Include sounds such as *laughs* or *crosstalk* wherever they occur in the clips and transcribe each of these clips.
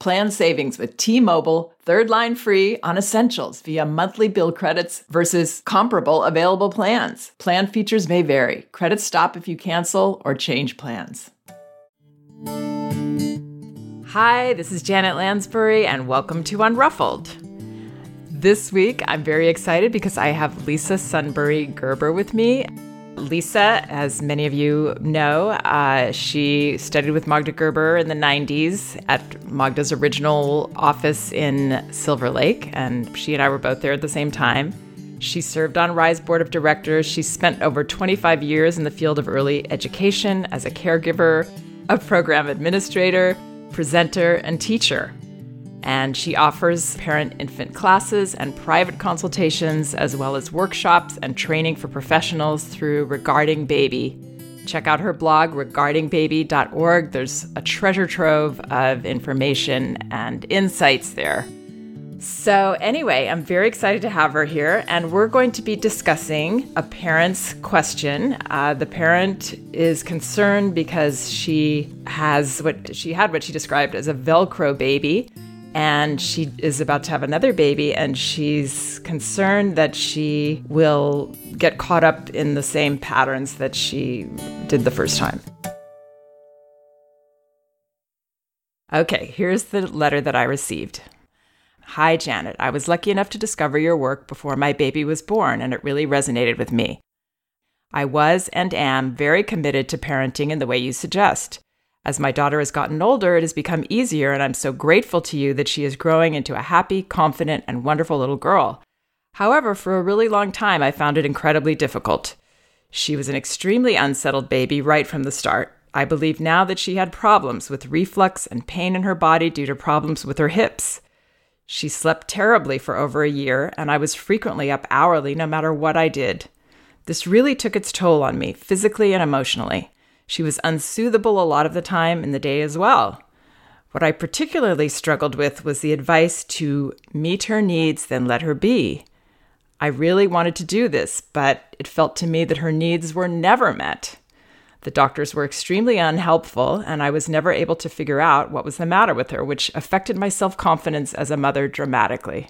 Plan savings with T-Mobile, third line free on essentials via monthly bill credits versus comparable available plans. Plan features may vary. Credits stop if you cancel or change plans. Hi, this is Janet Lansbury and welcome to Unruffled. This week I'm very excited because I have Lisa Sunbury Gerber with me. Lisa, as many of you know, uh, she studied with Magda Gerber in the 90s at Magda's original office in Silver Lake, and she and I were both there at the same time. She served on RIE's Board of Directors. She spent over 25 years in the field of early education as a caregiver, a program administrator, presenter, and teacher and she offers parent infant classes and private consultations, as well as workshops and training for professionals through Regarding Baby. Check out her blog, regardingbaby.org. There's a treasure trove of information and insights there. So, anyway, I'm very excited to have her here, and we're going to be discussing a parent's question. Uh, the parent is concerned because she has what she had what she described as a Velcro baby and she is about to have another baby and she's concerned that she will get caught up in the same patterns that she did the first time. Okay, here's the letter that I received. Hi, Janet. I was lucky enough to discover your work before my baby was born, and it really resonated with me. I was and am very committed to parenting in the way you suggest. As my daughter has gotten older, it has become easier, and I'm so grateful to you that she is growing into a happy, confident, and wonderful little girl. However, for a really long time, I found it incredibly difficult. She was an extremely unsettled baby right from the start. I believe now that she had problems with reflux and pain in her body due to problems with her hips. She slept terribly for over a year, and I was frequently up hourly no matter what I did. This really took its toll on me, physically and emotionally. She was unsoothable a lot of the time in the day as well. What I particularly struggled with was the advice to meet her needs, then let her be. I really wanted to do this, but it felt to me that her needs were never met. The doctors were extremely unhelpful, and I was never able to figure out what was the matter with her, which affected my self confidence as a mother dramatically.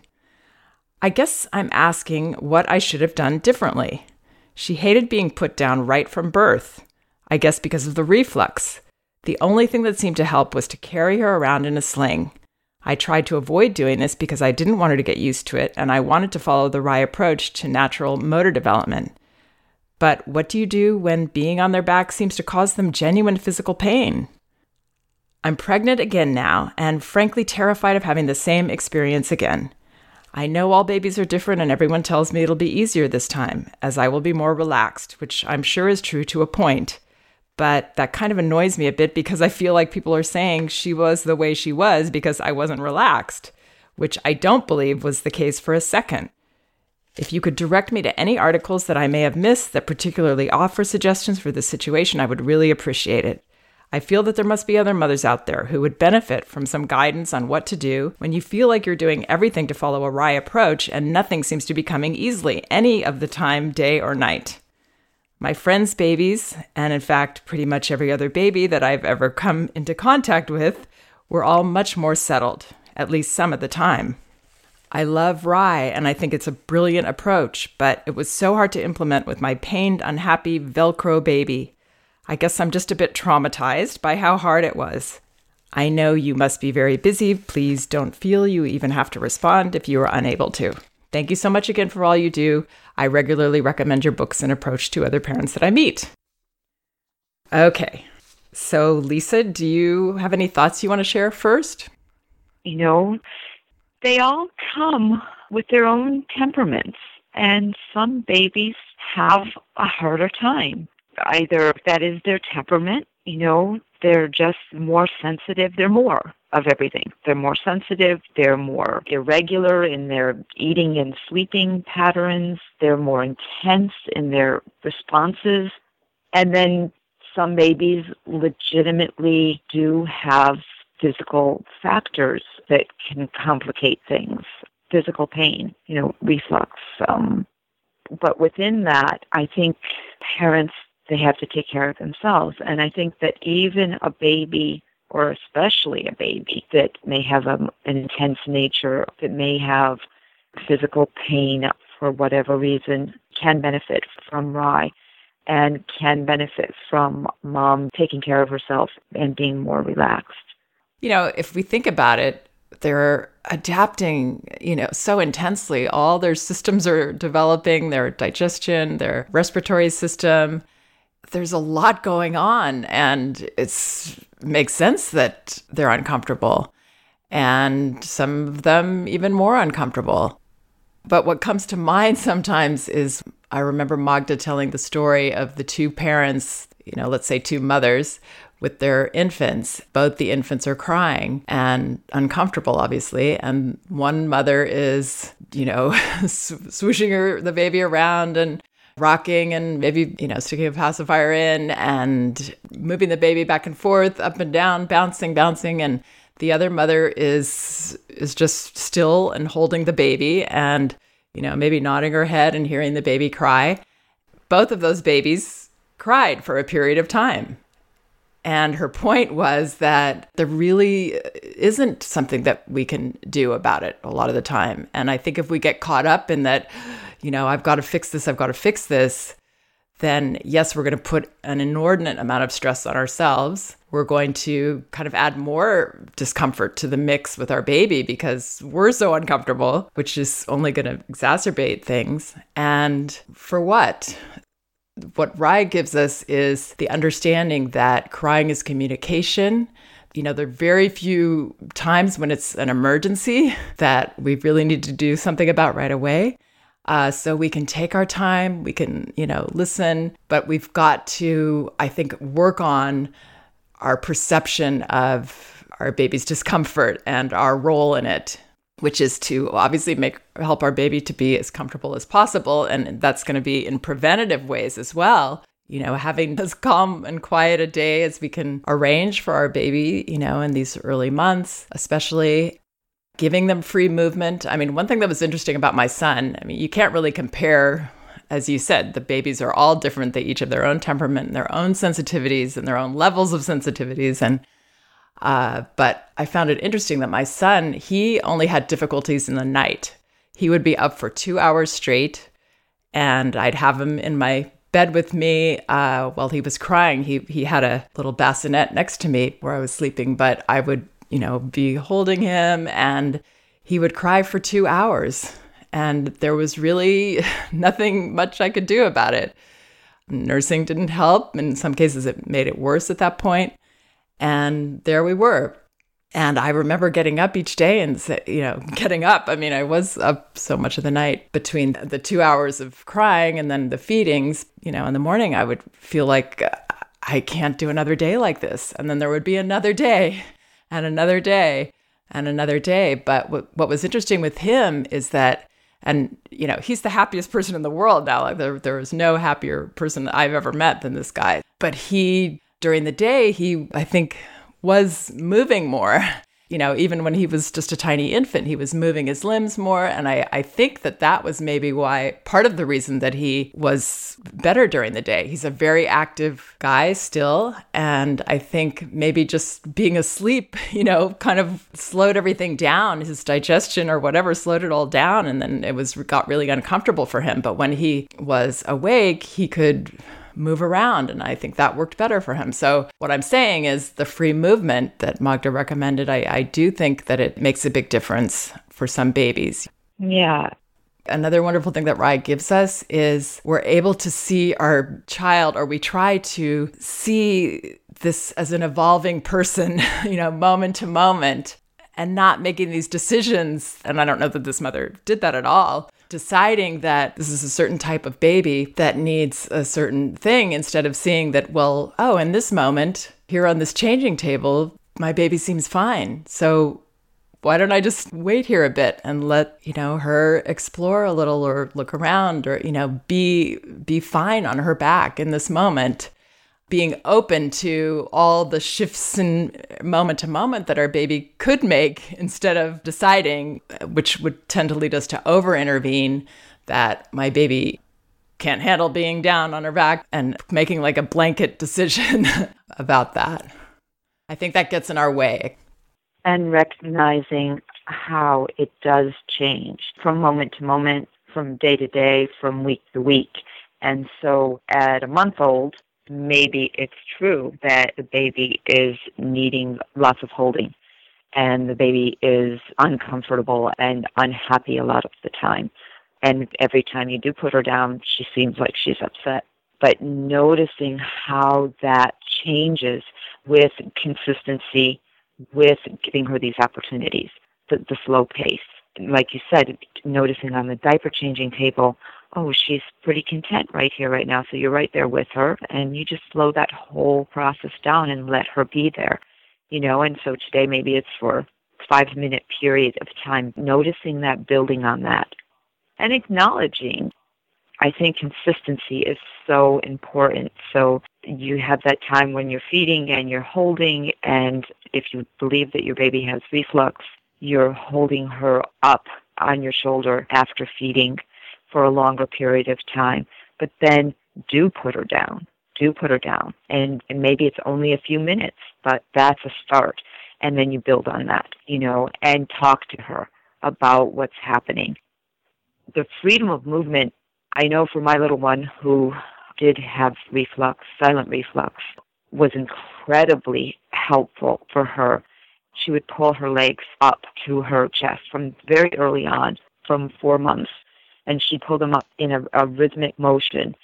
I guess I'm asking what I should have done differently. She hated being put down right from birth. I guess because of the reflux. The only thing that seemed to help was to carry her around in a sling. I tried to avoid doing this because I didn't want her to get used to it and I wanted to follow the right approach to natural motor development. But what do you do when being on their back seems to cause them genuine physical pain? I'm pregnant again now and frankly terrified of having the same experience again. I know all babies are different and everyone tells me it'll be easier this time, as I will be more relaxed, which I'm sure is true to a point. But that kind of annoys me a bit because I feel like people are saying she was the way she was because I wasn't relaxed, which I don't believe was the case for a second. If you could direct me to any articles that I may have missed that particularly offer suggestions for this situation, I would really appreciate it. I feel that there must be other mothers out there who would benefit from some guidance on what to do when you feel like you're doing everything to follow a RIE approach and nothing seems to be coming easily any of the time, day or night. My friends' babies, and in fact, pretty much every other baby that I've ever come into contact with, were all much more settled, at least some of the time. I love RIE and I think it's a brilliant approach, but it was so hard to implement with my pained, unhappy Velcro baby. I guess I'm just a bit traumatized by how hard it was. I know you must be very busy. Please don't feel you even have to respond if you are unable to. Thank you so much again for all you do. I regularly recommend your books and approach to other parents that I meet. Okay, so Lisa, do you have any thoughts you want to share first? You know, they all come with their own temperaments, and some babies have a harder time either that is their temperament, you know, they're just more sensitive, they're more of everything. They're more sensitive, they're more irregular in their eating and sleeping patterns, they're more intense in their responses. And then some babies legitimately do have physical factors that can complicate things. Physical pain, you know, reflux. Um, but within that, I think parents they have to take care of themselves. And I think that even a baby, or especially a baby that may have a, an intense nature, that may have physical pain for whatever reason, can benefit from RIE and can benefit from mom taking care of herself and being more relaxed. You know, if we think about it, they're adapting, you know, so intensely. All their systems are developing, their digestion, their respiratory system there's a lot going on and it's makes sense that they're uncomfortable and some of them even more uncomfortable. But what comes to mind *laughs* sometimes is I remember Magda telling the story of the two parents, you know, let's say two mothers with their infants. Both the infants are crying and uncomfortable, obviously. And one mother is, you know, *laughs* swooshing her, the baby around and rocking and maybe, you know, sticking a pacifier in and moving the baby back and forth, up and down, bouncing, bouncing. And the other mother is is just still and holding the baby and, you know, maybe nodding her head and hearing the baby cry. Both of those babies cried for a period of time. And her point was that there really isn't something that we can do about it a lot of the time. And I think if we get caught up in that, you know, I've got to fix this, I've got to fix this, then yes, we're going to put an inordinate amount of stress on ourselves. We're going to kind of add more discomfort to the mix with our baby because we're so uncomfortable, which is only going to exacerbate things. And for what? What RIE gives us is the understanding that crying is communication. You know, there are very few times when it's an emergency *laughs* that we really need to do something about right away. Uh, so we can take our time, we can, you know, listen, but we've got to, I think, work on our perception of our baby's discomfort and our role in it, which is to obviously make help our baby to be as comfortable as possible, and that's going to be in preventative ways as well. You know, having *laughs* as calm and quiet a day as we can arrange for our baby, you know, in these early months, especially giving them free movement. I mean, one thing that was interesting about my son, I mean, you can't really compare, as you said, the babies are all different. They each have their own temperament and their own sensitivities and their own levels of sensitivities. And, uh, but I found it interesting that my son, he only had difficulties in the night. He would be up for two hours straight, and I'd have him in my bed with me uh, while he was crying. He he had a little bassinet next to me where I was sleeping, but I would you know, be holding him and he would cry for two hours. And there was really *laughs* nothing much I could do about it. Nursing didn't help. In some cases, it made it worse at that point. And there we were. And I remember getting up each day and, you know, *laughs* getting up. I mean, I was up so much of the night between the two hours of crying and then the feedings. You know, in the morning, I would feel like uh, I can't do another day like this. And then there would be another day and another day and another day. But what, what was interesting with him is that, and you know, he's the happiest person in the world now. Like there, there was no happier person that I've ever met than this guy. But he during the day, he, I think, was moving more. *laughs* You know, even when he was just a tiny infant, he was moving his limbs more. And I, I think that that was maybe why part of the reason that he was better during the day. He's a very active guy still. And I think maybe just being asleep, *laughs* you know, kind of slowed everything down, his digestion or whatever slowed it all down. And then it was got really uncomfortable for him. But when he was awake, he could move around. And I think that worked better for him. So, what I'm saying is the free movement that Magda recommended, I, I do think that it makes a big difference for some babies. Yeah. Another wonderful thing that RIE gives us is we're able to see our child, or we try to see this as an evolving person, *laughs* you know, moment to moment, and not making these decisions. And I don't know that this mother did that at all, deciding that this is a certain type of baby that needs a certain thing instead of seeing that, well, oh, in this moment, here on this changing table, my baby seems fine. So why don't I just wait here a bit and let, you know, her explore a little or look around or, you know, be be fine on her back in this moment being open to all the shifts and moment to moment that our baby could make instead of deciding, uh, which would tend to lead us to over intervene, that my baby can't handle being down on her back and making like a blanket *laughs* decision *laughs* about that. I think that gets in our way. And recognizing how it does change from moment to moment, from day to day, from week to week. And so at a month old, maybe it's true that the baby is needing lots of holding and the baby is uncomfortable and unhappy a lot of the time. And every time you do put her down, she seems like she's upset. But noticing how that changes with consistency, with giving her these opportunities, the, the slow pace. Like you said, noticing on the diaper changing table, oh, she's pretty content right here, right now. So you're right there with her, and you just slow that whole process down and let her be there, you know. And so today maybe it's for five minute period of time, noticing that, building on that, and acknowledging. I think consistency is so important. So you have that time when you're feeding and you're holding, and if you believe that your baby has reflux, you're holding her up on your shoulder after feeding for a longer period of time. But then do put her down. Do put her down. And, and maybe it's only a few minutes, but that's a start. And then you build on that, you know, and talk to her about what's happening. The freedom of movement, I know for my little one who did have reflux, silent reflux, was incredibly helpful for her. She would pull her legs up to her chest from very early on, from four months and she pulled them up in a, a rhythmic motion.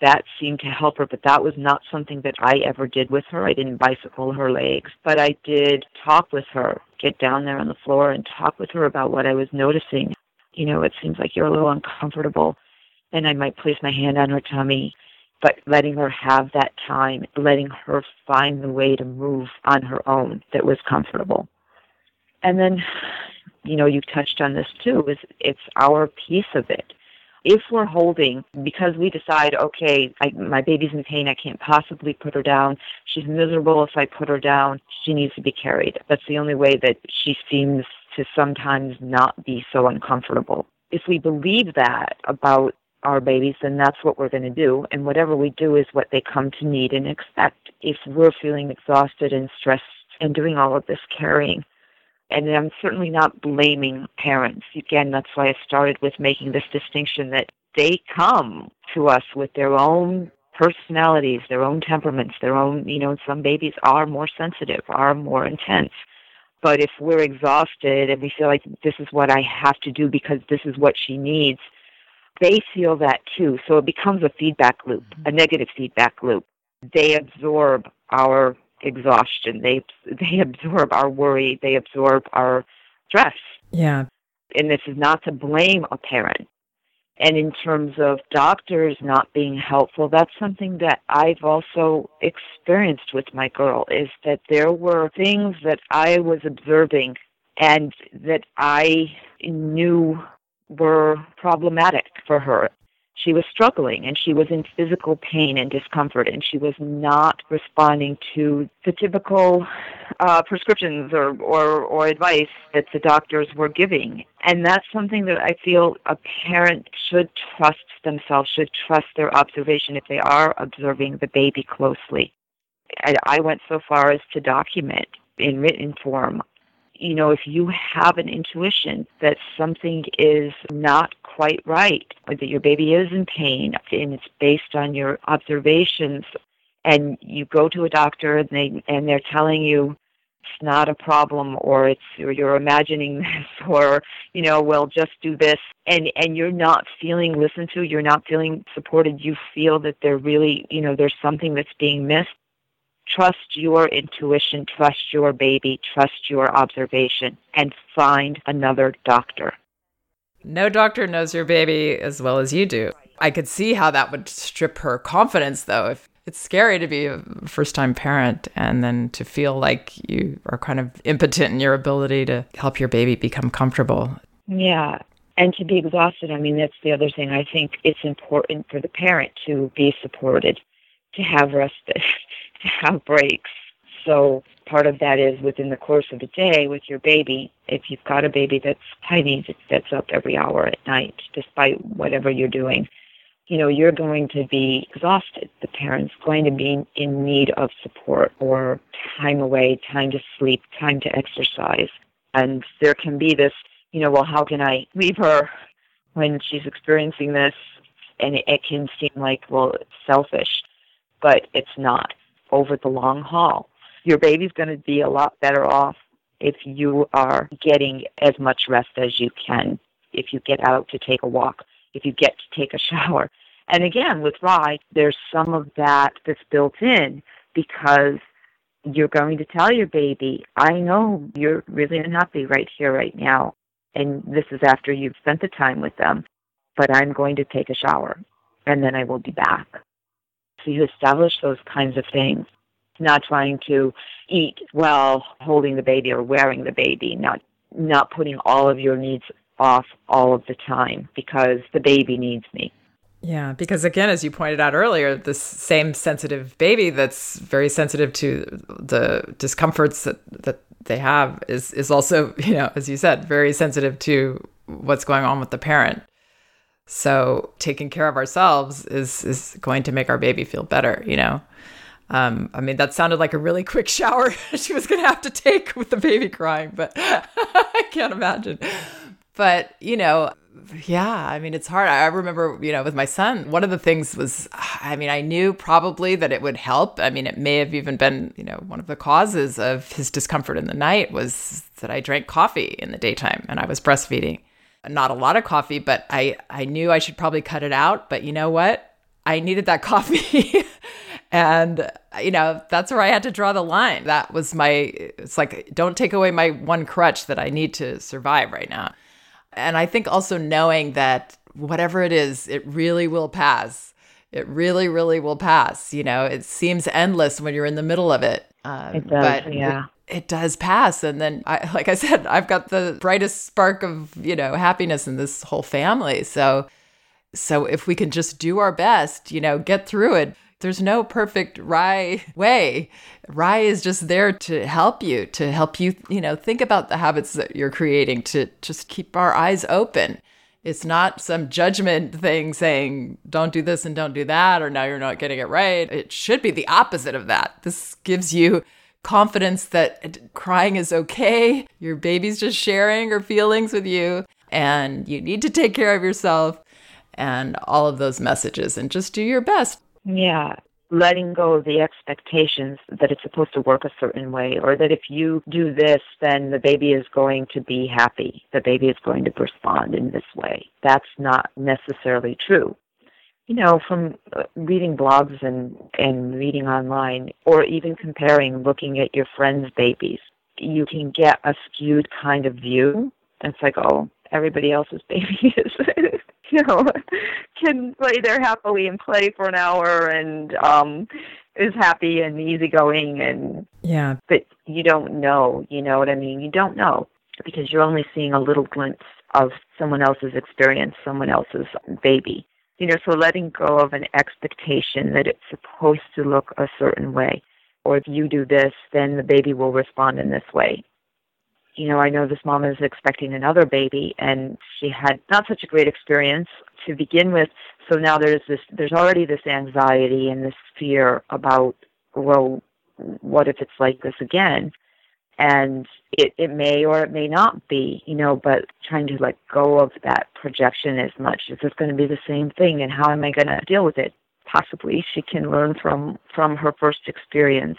That seemed to help her, but that was not something that I ever did with her. I didn't bicycle her legs, but I did talk with her, get down there on the floor and talk with her about what I was noticing. You know, it seems like you're a little uncomfortable, and I might place my hand on her tummy, but letting her have that time, letting her find the way to move on her own that was comfortable. And then you know, you touched on this too, is it's our piece of it. If we're holding, because we decide, okay, I, my baby's in pain, I can't possibly put her down. She's miserable if I put her down. She needs to be carried. That's the only way that she seems to sometimes not be so uncomfortable. If we believe that about our babies, then that's what we're going to do. And whatever we do is what they come to need and expect. If we're feeling exhausted and stressed and doing all of this carrying, and I'm certainly not blaming parents. Again, that's why I started with making this distinction that they come to us with their own personalities, their own temperaments, their own, you know, some babies are more sensitive, are more intense. But if we're exhausted and we feel like this is what I have to do because this is what she needs, they feel that too. So it becomes a feedback loop, a mm-hmm. negative feedback loop. They absorb our exhaustion. They they absorb our worry. They absorb our stress. Yeah. And this is not to blame a parent. And in terms of doctors not being helpful, that's something that I've also experienced with my girl is that there were things that I was observing and that I knew were problematic for her. She was struggling and she was in physical pain and discomfort and she was not responding to the typical uh, prescriptions or, or, or advice that the doctors were giving. And that's something that I feel a parent should trust themselves, should trust their observation if they are observing the baby closely. I, I went so far as to document in written form you know, if you have an intuition that something is not quite right, or that your baby is in pain, and it's based on your observations, and you go to a doctor and they and they're telling you it's not a problem or it's or you're imagining *laughs* this or you know well just do this and and you're not feeling listened to you're not feeling supported you feel that there really you know there's something that's being missed Trust your intuition, trust your baby, trust your observation, and find another doctor. No doctor knows your baby as well as you do. I could see how that would strip her confidence, though. If it's scary to be a first time parent and then to feel like you are kind of impotent in your ability to help your baby become comfortable. Yeah. And to be exhausted, I mean, that's the other thing. I think it's important for the parent to be supported, to have respite, *laughs* have breaks. So part of that is within the course of a day with your baby. If you've got a baby that's tiny, that's up every hour at night, despite whatever you're doing, you know, you're going to be exhausted. The parent's going to be in need of support or time away, time to sleep, time to exercise. And there can be this, you know, well, how can I leave her when she's experiencing this? And it, it can seem like, well, it's selfish, but it's not over the long haul. Your baby's going to be a lot better off if you are getting as much rest as you can, if you get out to take a walk, if you get to take a shower. And again, with RIE, there's some of that that's built in because you're going to tell your baby, I know you're really unhappy right here, right now. And this is after you've spent the time with them, but I'm going to take a shower and then I will be back. You establish those kinds of things. Not trying to eat while holding the baby or wearing the baby, not not putting all of your needs off all of the time because the baby needs me. Yeah, because again, as you pointed out earlier, this same sensitive baby that's very sensitive to the discomforts that, that they have is is also, *laughs* you know, as you said, very sensitive to what's going on with the parent. So taking care of ourselves is is going to make our baby feel better, you know. Um, I mean, that sounded like a really quick shower *laughs* she was going to have to take with the baby crying, but *laughs* I can't imagine. But, you know, yeah, I mean, it's hard. I remember, you know, with my son, one of the things was, *sighs* I mean, I knew probably that it would help. I mean, it may have even been, you know, one of the causes of his discomfort in the night was that I drank coffee in the daytime and I was breastfeeding not a lot of coffee, but I, I knew I should probably cut it out. But you know what? I needed that *laughs* coffee. and, you know, that's where I had to draw the line. That was my, it's like, don't take away my one crutch that I need to survive right now. And I think also knowing that whatever it is, it really will pass. It really, really will pass. You know, it seems endless when you're in the middle of it. Um, it does, but yeah it does pass. And then I, *laughs* like i said i've got the brightest spark of you know happiness in this whole family. So so if we can just do our best you know get through it there's no perfect RIE way. RIE is just there to help you to help you you know think about the habits that you're creating to just keep our eyes open. It's not some judgment thing saying don't do this and don't do that or now you're not getting it right. It should be the opposite of that. This gives you confidence that crying is okay. Your baby's just sharing her feelings with you, and you need to take care of yourself, and all of those messages, and just do your best. Yeah. Letting go of the expectations that it's supposed to work a certain way, or that if you do this, then the baby is going to be happy. The baby is going to respond in this way. That's not necessarily true you know, from uh, reading blogs and, and reading online, or even comparing, looking at your friends' babies, you can get a skewed kind of view. It's like, oh, everybody else's *laughs* baby is, you know, can lay there happily and play for an hour and um is happy and easygoing and yeah. But you don't know, you know what I mean? You don't know because you're only seeing a little glimpse of someone else's experience, someone else's baby You know, so letting go of an expectation that it's supposed to look a certain way. Or if you do this, then the baby will respond in this way. You know, I know this mom is expecting another baby and she had not such a great experience to begin with. So now there's this, there's already this anxiety and this fear about, well, what if it's like this again? And it, it may or it may not be, you know, but trying to let go of that projection as much. Is this going to be the same thing and how am I going to deal with it? Possibly she can learn from, from her first experience.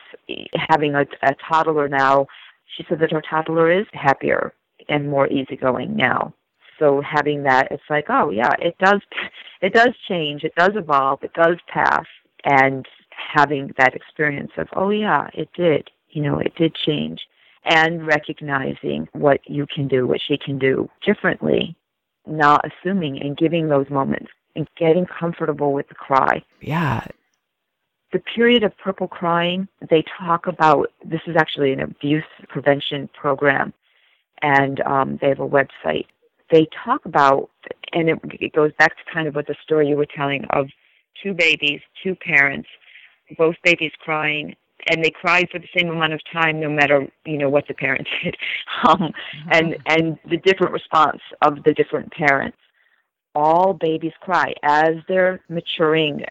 Having a, a toddler now, she said that her toddler is happier and more easygoing now. So having that, it's like, oh yeah, it does, it does change, it does evolve, it does pass, and having that experience of, oh yeah, it did, you know, it did change and recognizing what you can do, what she can do differently, not assuming and giving those moments and getting comfortable with the cry. Yeah. The period of purple crying, they talk about this is actually an abuse prevention program, and um, they have a website. They talk about, and it, it goes back to kind of what the story you were telling of two babies, two parents, both babies crying and they cried for the same amount of time no matter you know what the parent *laughs* did. Um, mm-hmm. and and the different response of the different parents. All babies cry as they're maturing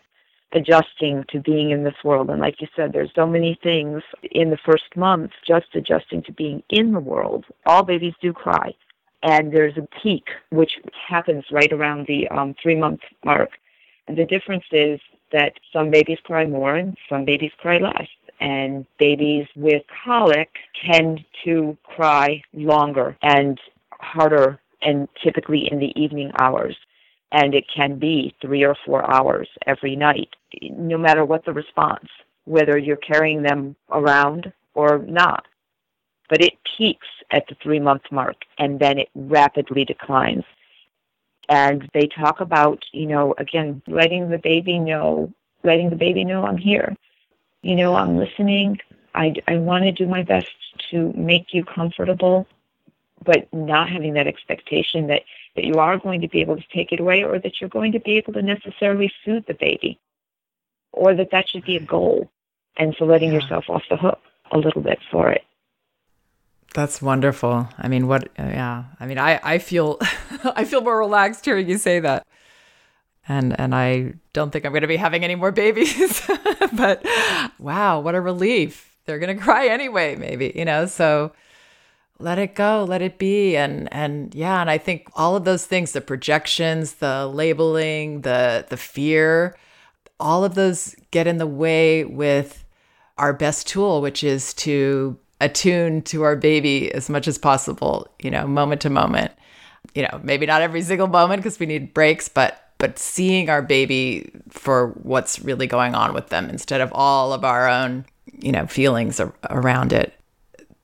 adjusting to being in this world. And like you said there's so many things in the first month just adjusting to being in the world. All babies do cry. And there's a peak which happens right around the um, three month mark. And the difference is that some babies cry more and some babies cry less and babies with colic tend to cry longer and harder and typically in the evening hours. And it can be three or four hours every night, no matter what the response, whether you're carrying them around or not. But it peaks at the three month mark and then it rapidly declines. And they talk about, you know, again, letting the baby know, letting the baby know I'm here you know, I'm listening. I, I want to do my best to make you comfortable, but not having that expectation that, that you are going to be able to take it away or that you're going to be able to necessarily soothe the baby or that that should be a goal. And so letting yeah. yourself off the hook a little bit for it. That's wonderful. I mean, what, yeah. I mean, I, I feel, *laughs* I feel more relaxed hearing you say that and and I don't think I'm going to be having any more babies. *laughs* but wow, what a relief. They're going to cry anyway, maybe, you know. So let it go, let it be and and yeah, and I think all of those things, the projections, the labeling, the the fear, all of those get in the way with our best tool, which is to attune to our baby as much as possible, you know, moment to moment. You know, maybe not every single moment because we need breaks, but but seeing our baby for what's really going on with them instead of all of our own, you know, feelings around it.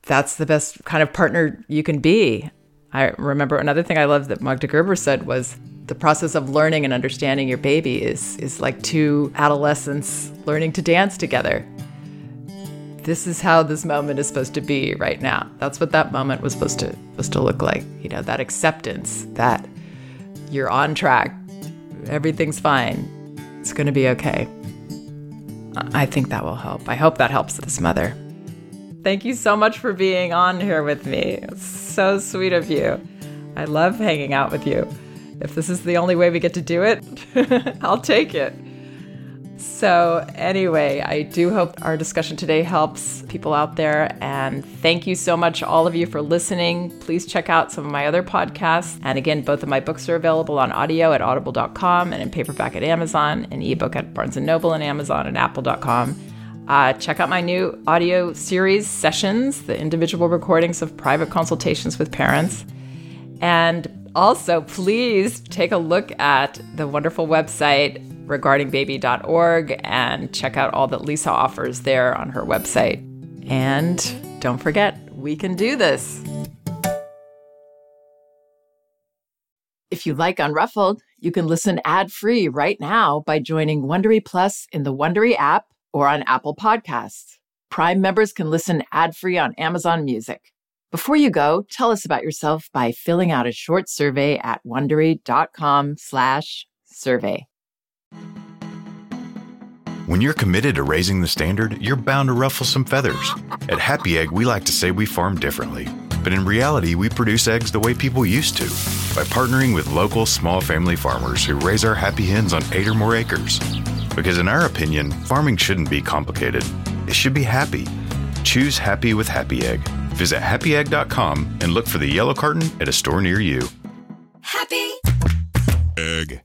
That's the best kind of partner you can be. I remember another thing I love that Magda Gerber said was the process of learning and understanding your baby is is like two adolescents learning to dance together. This is how this moment is supposed to be right now. That's what that moment was supposed to supposed to look like. You know, that acceptance that you're on track everything's fine. It's going to be okay. I think that will help. I hope that helps this mother. Thank you so much for being on here with me. It's so sweet of you. I love hanging out with you. If this is the only way we get to do it, *laughs* I'll take it. So, anyway, I do hope our discussion today helps people out there. And thank you so much, all of you, for listening. Please check out some of my other podcasts. And again, both of my books are available on audio at audible.com and in paperback at Amazon, and ebook at Barnes Noble and Amazon and apple.com. Uh, check out my new audio series, Sessions, the individual recordings of private consultations with parents. And also, please take a look at the wonderful website regardingbaby.org and check out all that Lisa offers there on her website. And don't forget, we can do this. If you like Unruffled, you can listen ad-free right now by joining Wondery Plus in the Wondery app or on Apple Podcasts. Prime members can listen ad-free on Amazon Music. Before you go, tell us about yourself by filling out a short survey at wondery.com/survey. When you're committed to raising the standard, you're bound to ruffle some feathers. At Happy Egg, we like to say we farm differently. But in reality, we produce eggs the way people used to by partnering with local small family farmers who raise our happy hens on eight or more acres. Because in our opinion, farming shouldn't be complicated, it should be happy. Choose happy with Happy Egg. Visit happyegg.com and look for the yellow carton at a store near you. Happy Egg.